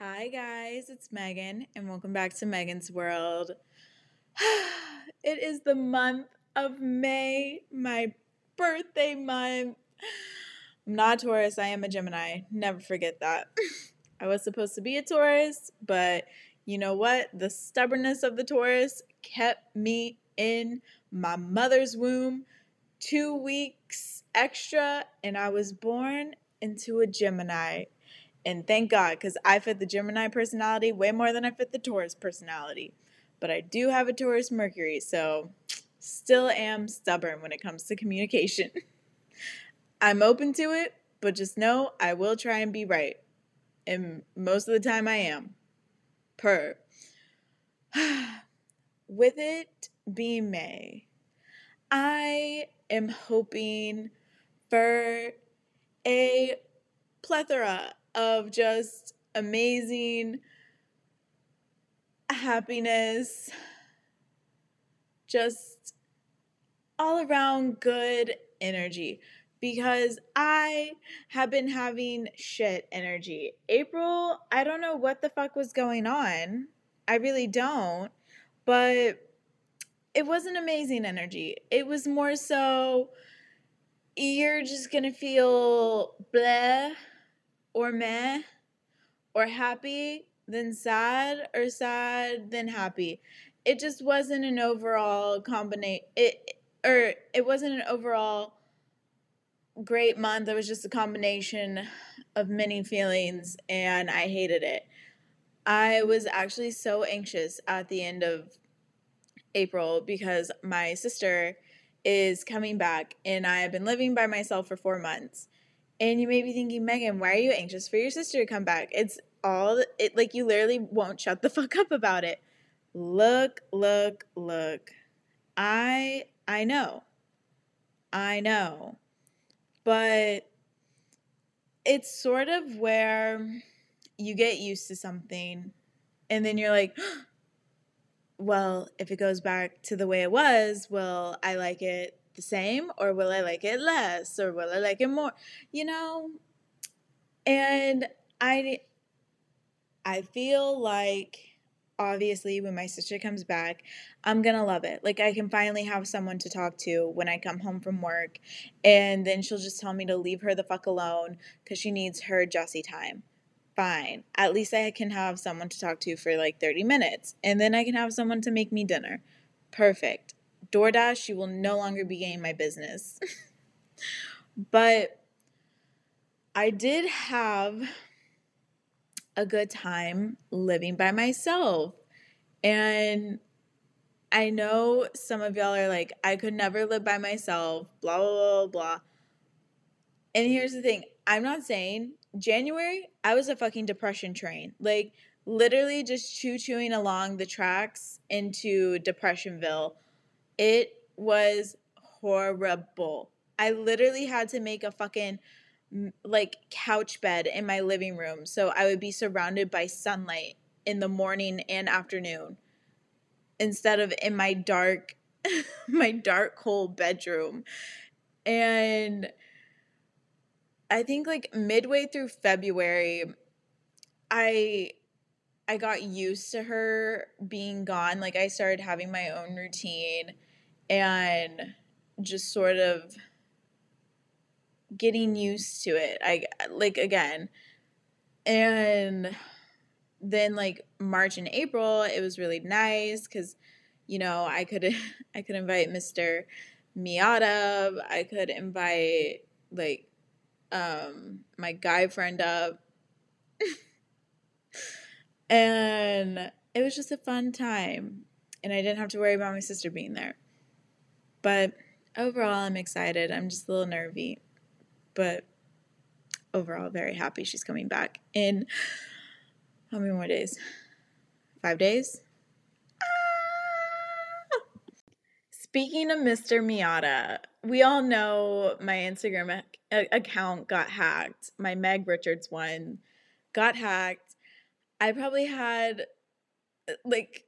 Hi, guys, it's Megan, and welcome back to Megan's World. it is the month of May, my birthday month. I'm not a Taurus, I am a Gemini. Never forget that. I was supposed to be a Taurus, but you know what? The stubbornness of the Taurus kept me in my mother's womb two weeks extra, and I was born into a Gemini. And thank God, because I fit the Gemini personality way more than I fit the Taurus personality. But I do have a Taurus Mercury, so still am stubborn when it comes to communication. I'm open to it, but just know I will try and be right. And most of the time I am. Per. With it being May, I am hoping for a plethora of just amazing happiness, just all around good energy because I have been having shit energy. April, I don't know what the fuck was going on. I really don't. But it wasn't amazing energy. It was more so you're just gonna feel bleh or meh or happy then sad or sad then happy. It just wasn't an overall combination it or it wasn't an overall great month. It was just a combination of many feelings and I hated it. I was actually so anxious at the end of April because my sister is coming back and I have been living by myself for four months. And you may be thinking, Megan, why are you anxious for your sister to come back? It's all it like you literally won't shut the fuck up about it. Look, look, look. I I know. I know. But it's sort of where you get used to something and then you're like, well, if it goes back to the way it was, well, I like it the same or will I like it less or will I like it more? You know? And I I feel like obviously when my sister comes back, I'm going to love it. Like I can finally have someone to talk to when I come home from work and then she'll just tell me to leave her the fuck alone cuz she needs her Jessie time fine. At least I can have someone to talk to for like 30 minutes. And then I can have someone to make me dinner. Perfect. DoorDash, you will no longer be getting my business. but I did have a good time living by myself. And I know some of y'all are like, I could never live by myself, blah, blah, blah, blah. And here's the thing I'm not saying January, I was a fucking depression train. Like literally just choo chooing along the tracks into Depressionville. It was horrible. I literally had to make a fucking like couch bed in my living room so I would be surrounded by sunlight in the morning and afternoon instead of in my dark my dark cold bedroom. And I think like midway through February, I I got used to her being gone. Like I started having my own routine and just sort of getting used to it. I like again. And then like March and April, it was really nice cuz you know, I could I could invite Mr. Miata, I could invite like um, my guy friend up. and it was just a fun time. And I didn't have to worry about my sister being there. But overall, I'm excited. I'm just a little nervy. But overall, very happy she's coming back in how many more days? Five days? Ah! Speaking of Mr. Miata, we all know my Instagram account got hacked. My Meg Richards one got hacked. I probably had like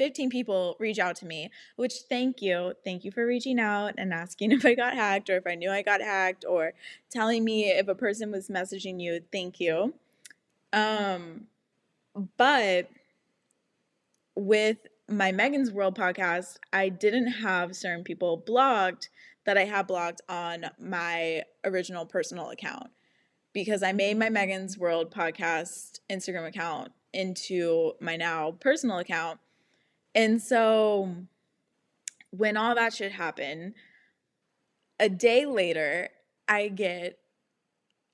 15 people reach out to me, which thank you. Thank you for reaching out and asking if I got hacked or if I knew I got hacked or telling me if a person was messaging you. Thank you. Um, but with my Megan's World podcast, I didn't have certain people blocked that I had blocked on my original personal account because I made my Megan's World podcast Instagram account into my now personal account. And so when all that shit happened, a day later, I get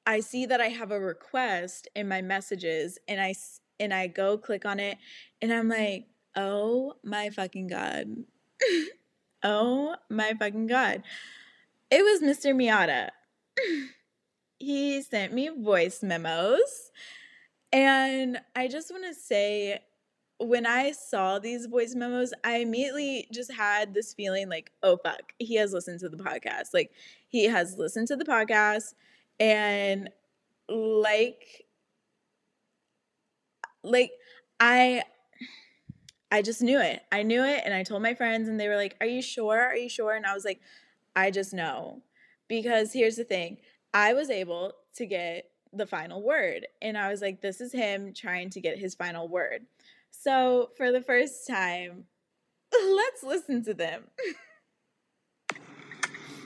I see that I have a request in my messages and I and I go click on it and I'm like, "Oh my fucking god." oh my fucking god. It was Mr. Miata. he sent me voice memos and I just want to say when I saw these voice memos, I immediately just had this feeling like, oh fuck, he has listened to the podcast. Like he has listened to the podcast and like like I I just knew it. I knew it and I told my friends and they were like, "Are you sure? Are you sure?" And I was like, "I just know." Because here's the thing. I was able to get the final word and I was like, "This is him trying to get his final word." So, for the first time, let's listen to them.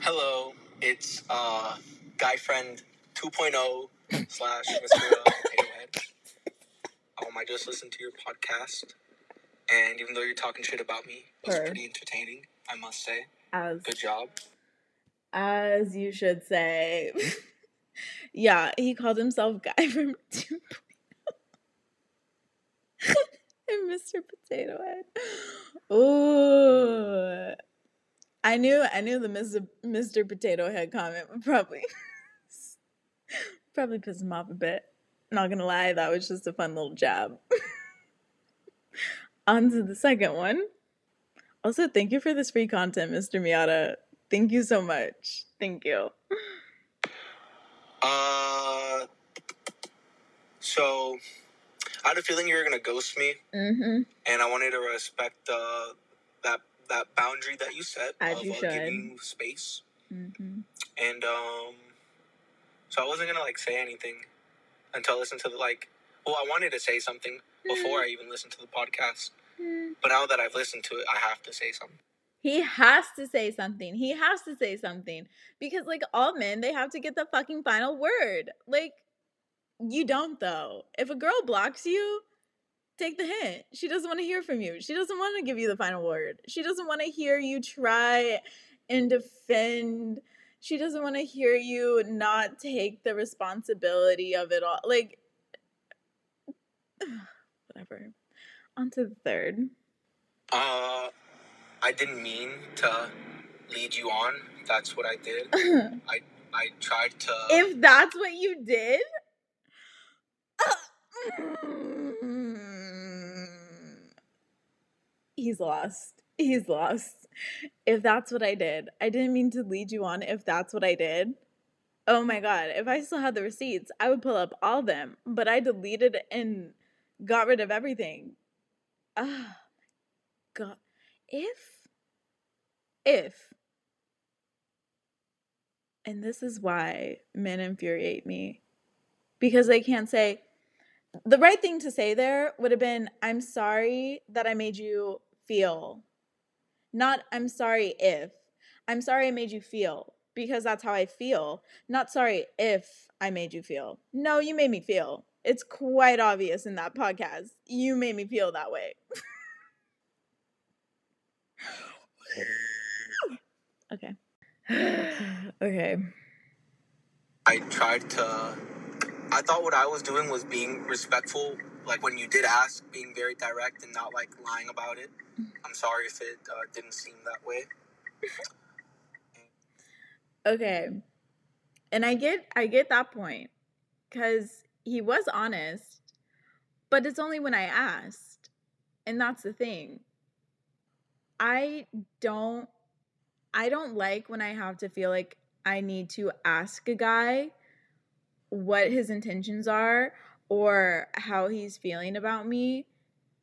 Hello, it's uh guy friend 2.0 slash Mr. Um, I just listened to your podcast, and even though you're talking shit about me, it was Her. pretty entertaining, I must say. As Good job. as you should say. yeah, he called himself Guy from 2.0. and Mr. Potato Head. Ooh. I knew I knew the Mr. Mr. Potato Head comment would probably probably piss him off a bit. Not gonna lie, that was just a fun little jab. On to the second one. Also, thank you for this free content, Mr. Miata. Thank you so much. Thank you. Uh, so I had a feeling you were gonna ghost me, Mm-hmm. and I wanted to respect uh, that that boundary that you set As of you uh, giving you space. Mm-hmm. And um, so I wasn't gonna like say anything until I listened to the like. Well, I wanted to say something before I even listened to the podcast, but now that I've listened to it, I have to say something. He has to say something. He has to say something. Because, like, all men, they have to get the fucking final word. Like, you don't, though. If a girl blocks you, take the hint. She doesn't want to hear from you. She doesn't want to give you the final word. She doesn't want to hear you try and defend. She doesn't want to hear you not take the responsibility of it all. Like, whatever. On to the third. Uh, I didn't mean to lead you on. That's what I did. I I tried to. if that's what you did he's lost. He's lost. If that's what i did i didn't mean to lead you on if that's what i did. Oh my god if i still had the receipts i would pull up all them but i deleted and got rid of everything. Ah god. If if and this is why men infuriate me. Because they can't say, the right thing to say there would have been, I'm sorry that I made you feel. Not, I'm sorry if. I'm sorry I made you feel. Because that's how I feel. Not sorry if I made you feel. No, you made me feel. It's quite obvious in that podcast. You made me feel that way. okay. okay. I tried to. I thought what I was doing was being respectful. Like when you did ask, being very direct and not like lying about it. I'm sorry if it uh, didn't seem that way. Okay. And I get I get that point cuz he was honest, but it's only when I asked. And that's the thing. I don't I don't like when I have to feel like I need to ask a guy what his intentions are or how he's feeling about me.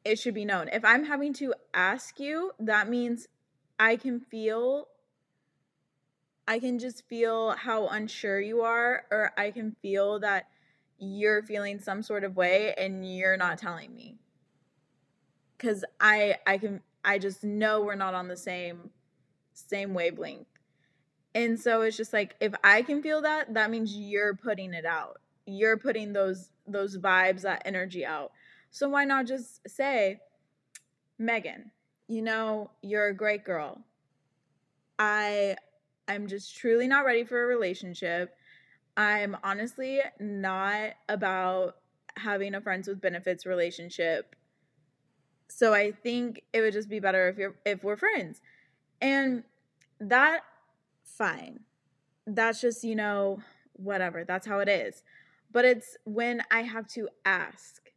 It should be known. If I'm having to ask you, that means I can feel I can just feel how unsure you are or I can feel that you're feeling some sort of way and you're not telling me. Cuz I I can I just know we're not on the same same wavelength. And so it's just like if I can feel that, that means you're putting it out. You're putting those those vibes, that energy out. So why not just say, Megan, you know, you're a great girl. I I'm just truly not ready for a relationship. I'm honestly not about having a friends with benefits relationship. So I think it would just be better if you're if we're friends. And that fine. That's just, you know, whatever. That's how it is. But it's when I have to ask.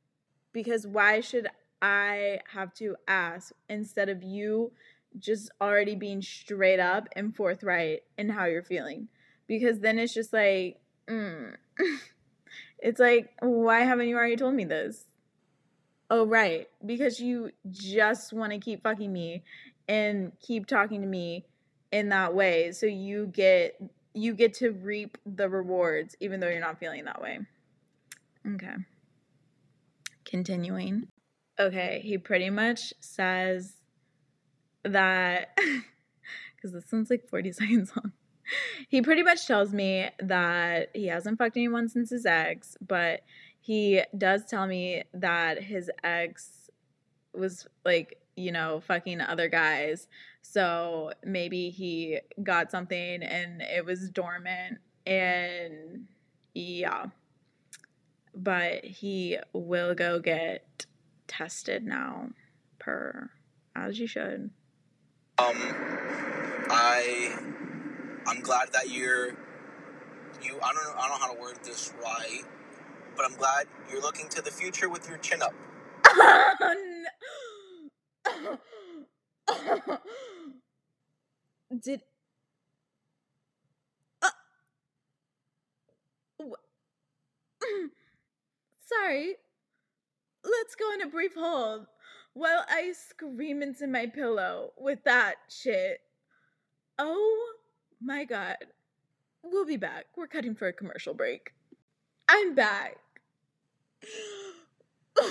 Because why should I have to ask instead of you just already being straight up and forthright in how you're feeling? Because then it's just like, mm. it's like, why haven't you already told me this? Oh, right. Because you just want to keep fucking me and keep talking to me in that way so you get you get to reap the rewards even though you're not feeling that way. Okay. Continuing. Okay he pretty much says that because this one's like 40 seconds long. He pretty much tells me that he hasn't fucked anyone since his ex but he does tell me that his ex was like you know, fucking other guys. So maybe he got something and it was dormant and yeah. But he will go get tested now per as you should. Um I I'm glad that you're you I don't know I don't know how to word this right, but I'm glad you're looking to the future with your chin up. Did uh, Sorry. Let's go on a brief hold while I scream into my pillow with that shit. Oh my god. We'll be back. We're cutting for a commercial break. I'm back.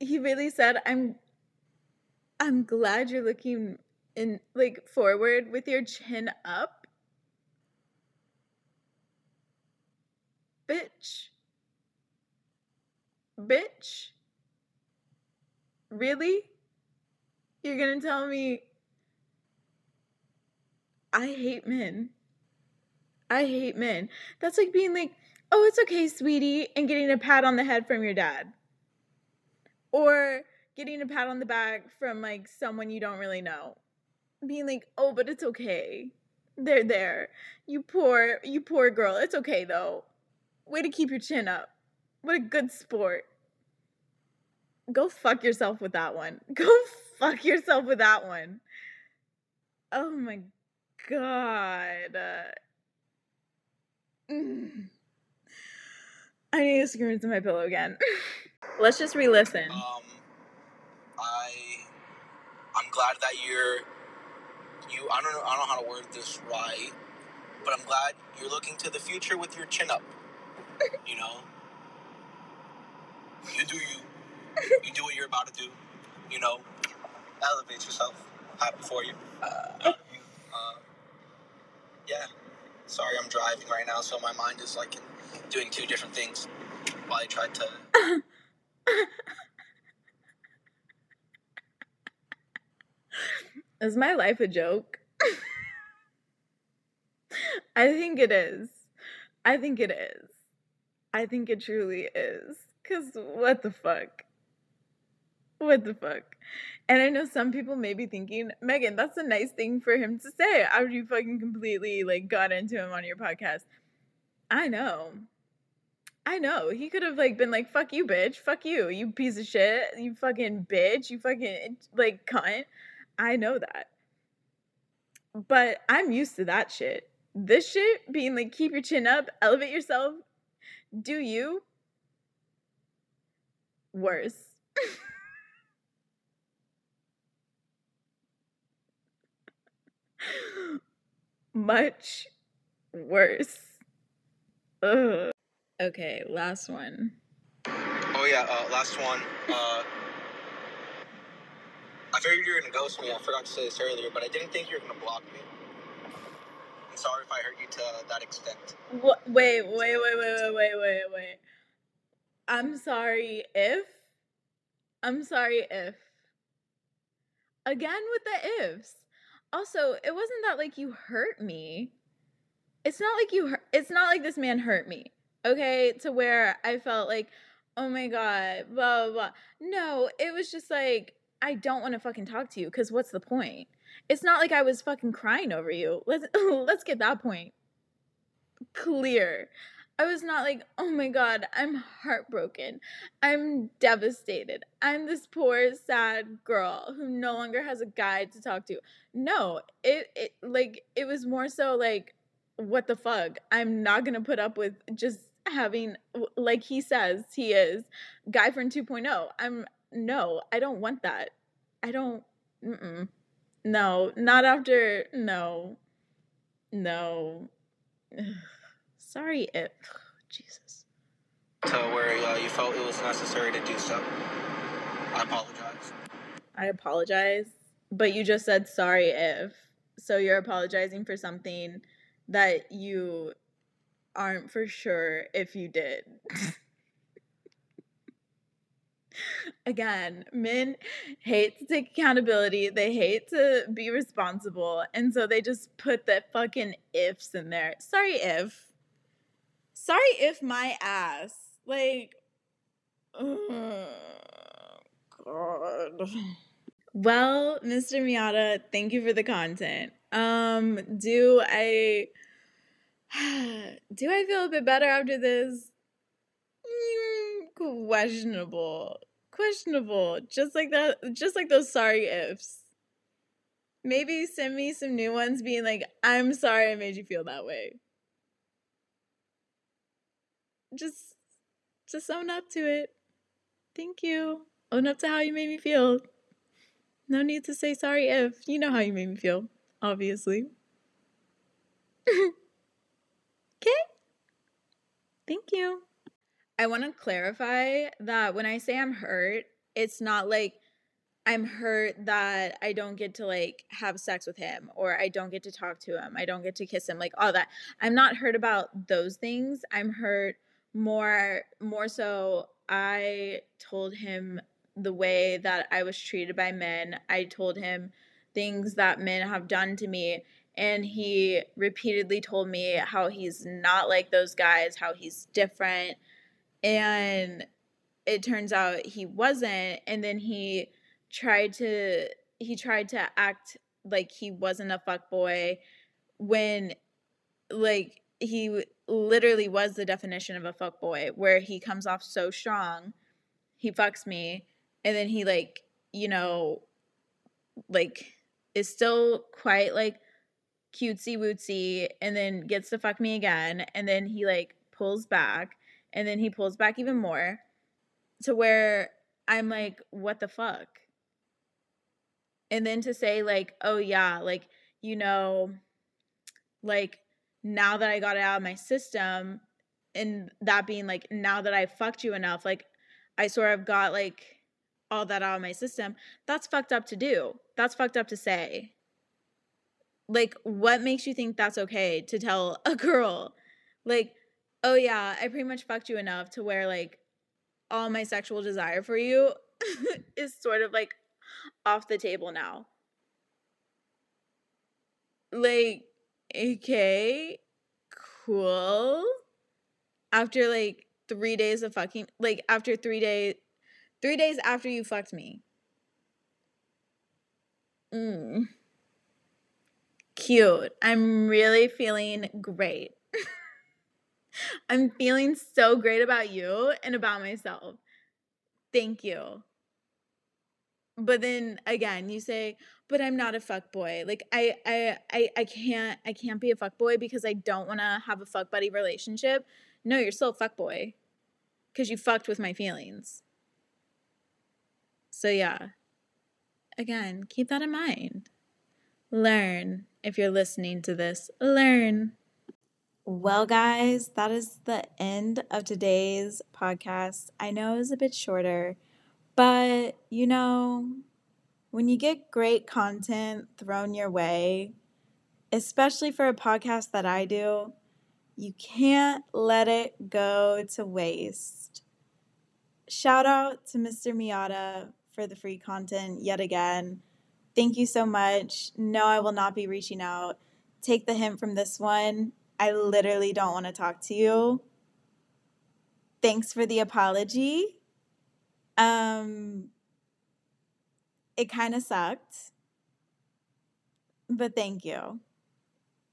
he really said, I'm I'm glad you're looking in like forward with your chin up. Bitch. Bitch. Really? You're gonna tell me I hate men. I hate men. That's like being like, oh, it's okay, sweetie, and getting a pat on the head from your dad. Or getting a pat on the back from like someone you don't really know. Being like, "Oh, but it's okay. They're there. You poor, you poor girl. It's okay though. Way to keep your chin up. What a good sport." Go fuck yourself with that one. Go fuck yourself with that one. Oh my god. I need to scream into my pillow again. Let's just re-listen. Um I I'm glad that you're you I don't know I don't know how to word this right, but I'm glad you're looking to the future with your chin up. You know? You do you. You do what you're about to do. You know? Elevate yourself. Happy for you. Uh, uh, yeah. Sorry, I'm driving right now, so my mind is like doing two different things while I tried to Is my life a joke? I think it is. I think it is. I think it truly is. Because what the fuck? What the fuck? And I know some people may be thinking, Megan, that's a nice thing for him to say after you fucking completely like got into him on your podcast. I know. I know. He could have like been like, fuck you, bitch. Fuck you. You piece of shit. You fucking bitch. You fucking like cunt. I know that. But I'm used to that shit. This shit being like, keep your chin up, elevate yourself, do you? Worse. Much worse. Ugh. Okay, last one. Oh yeah, uh, last one. Uh, I figured you were gonna ghost me. I forgot to say this earlier, but I didn't think you were gonna block me. I'm sorry if I hurt you to that extent. What? Wait, wait, wait, wait, wait, wait, wait, wait. I'm sorry if. I'm sorry if. Again with the ifs. Also, it wasn't that like you hurt me. It's not like you hurt. It's not like this man hurt me. Okay, to where I felt like, oh my god, blah blah. blah. No, it was just like I don't want to fucking talk to you because what's the point? It's not like I was fucking crying over you. Let's let's get that point clear. I was not like, oh my god, I'm heartbroken. I'm devastated. I'm this poor, sad girl who no longer has a guy to talk to. No, it, it like it was more so like, what the fuck? I'm not gonna put up with just having like he says he is guy friend 2.0. I'm no, I don't want that. I don't. Mm-mm. No, not after. No, no. Sorry, if Jesus. To where uh, you felt it was necessary to do so. I apologize. I apologize, but you just said sorry if. So you're apologizing for something that you aren't for sure if you did. Again, men hate to take accountability. They hate to be responsible. And so they just put the fucking ifs in there. Sorry if. Sorry if my ass. Like, God. Well, Mr. Miata, thank you for the content. Um, do I do I feel a bit better after this? Mm, questionable. Questionable. Just like that just like those sorry ifs. Maybe send me some new ones being like, I'm sorry I made you feel that way. Just just own up to it. Thank you. Own up to how you made me feel. No need to say sorry if. You know how you made me feel, obviously. okay? Thank you. I want to clarify that when I say I'm hurt, it's not like I'm hurt that I don't get to like have sex with him or I don't get to talk to him. I don't get to kiss him, like all that. I'm not hurt about those things. I'm hurt more more so I told him the way that I was treated by men. I told him things that men have done to me and he repeatedly told me how he's not like those guys, how he's different and it turns out he wasn't and then he tried to he tried to act like he wasn't a fuck boy when like he literally was the definition of a fuck boy where he comes off so strong he fucks me and then he like you know like is still quite like cutesy wootsy and then gets to fuck me again and then he like pulls back and then he pulls back even more to where I'm like, what the fuck? And then to say, like, oh yeah, like, you know, like now that I got it out of my system, and that being like, now that I fucked you enough, like, I sort of got like all that out of my system, that's fucked up to do. That's fucked up to say. Like, what makes you think that's okay to tell a girl? Like, oh yeah, I pretty much fucked you enough to where like all my sexual desire for you is sort of like off the table now. Like, okay, cool. After like three days of fucking, like after three days, three days after you fucked me. Mm. Cute. I'm really feeling great. I'm feeling so great about you and about myself. Thank you. But then again, you say, "But I'm not a fuck boy. Like I I I I can't I can't be a fuck boy because I don't want to have a fuck buddy relationship." No, you're still a fuck boy cuz you fucked with my feelings. So yeah. Again, keep that in mind. Learn if you're listening to this. Learn Well, guys, that is the end of today's podcast. I know it was a bit shorter, but you know, when you get great content thrown your way, especially for a podcast that I do, you can't let it go to waste. Shout out to Mr. Miata for the free content yet again. Thank you so much. No, I will not be reaching out. Take the hint from this one I literally don't want to talk to you. Thanks for the apology. Um, it kind of sucked, but thank you.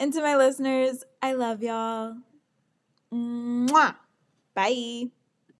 and to my listeners, I love y'all. Mwah. Bye.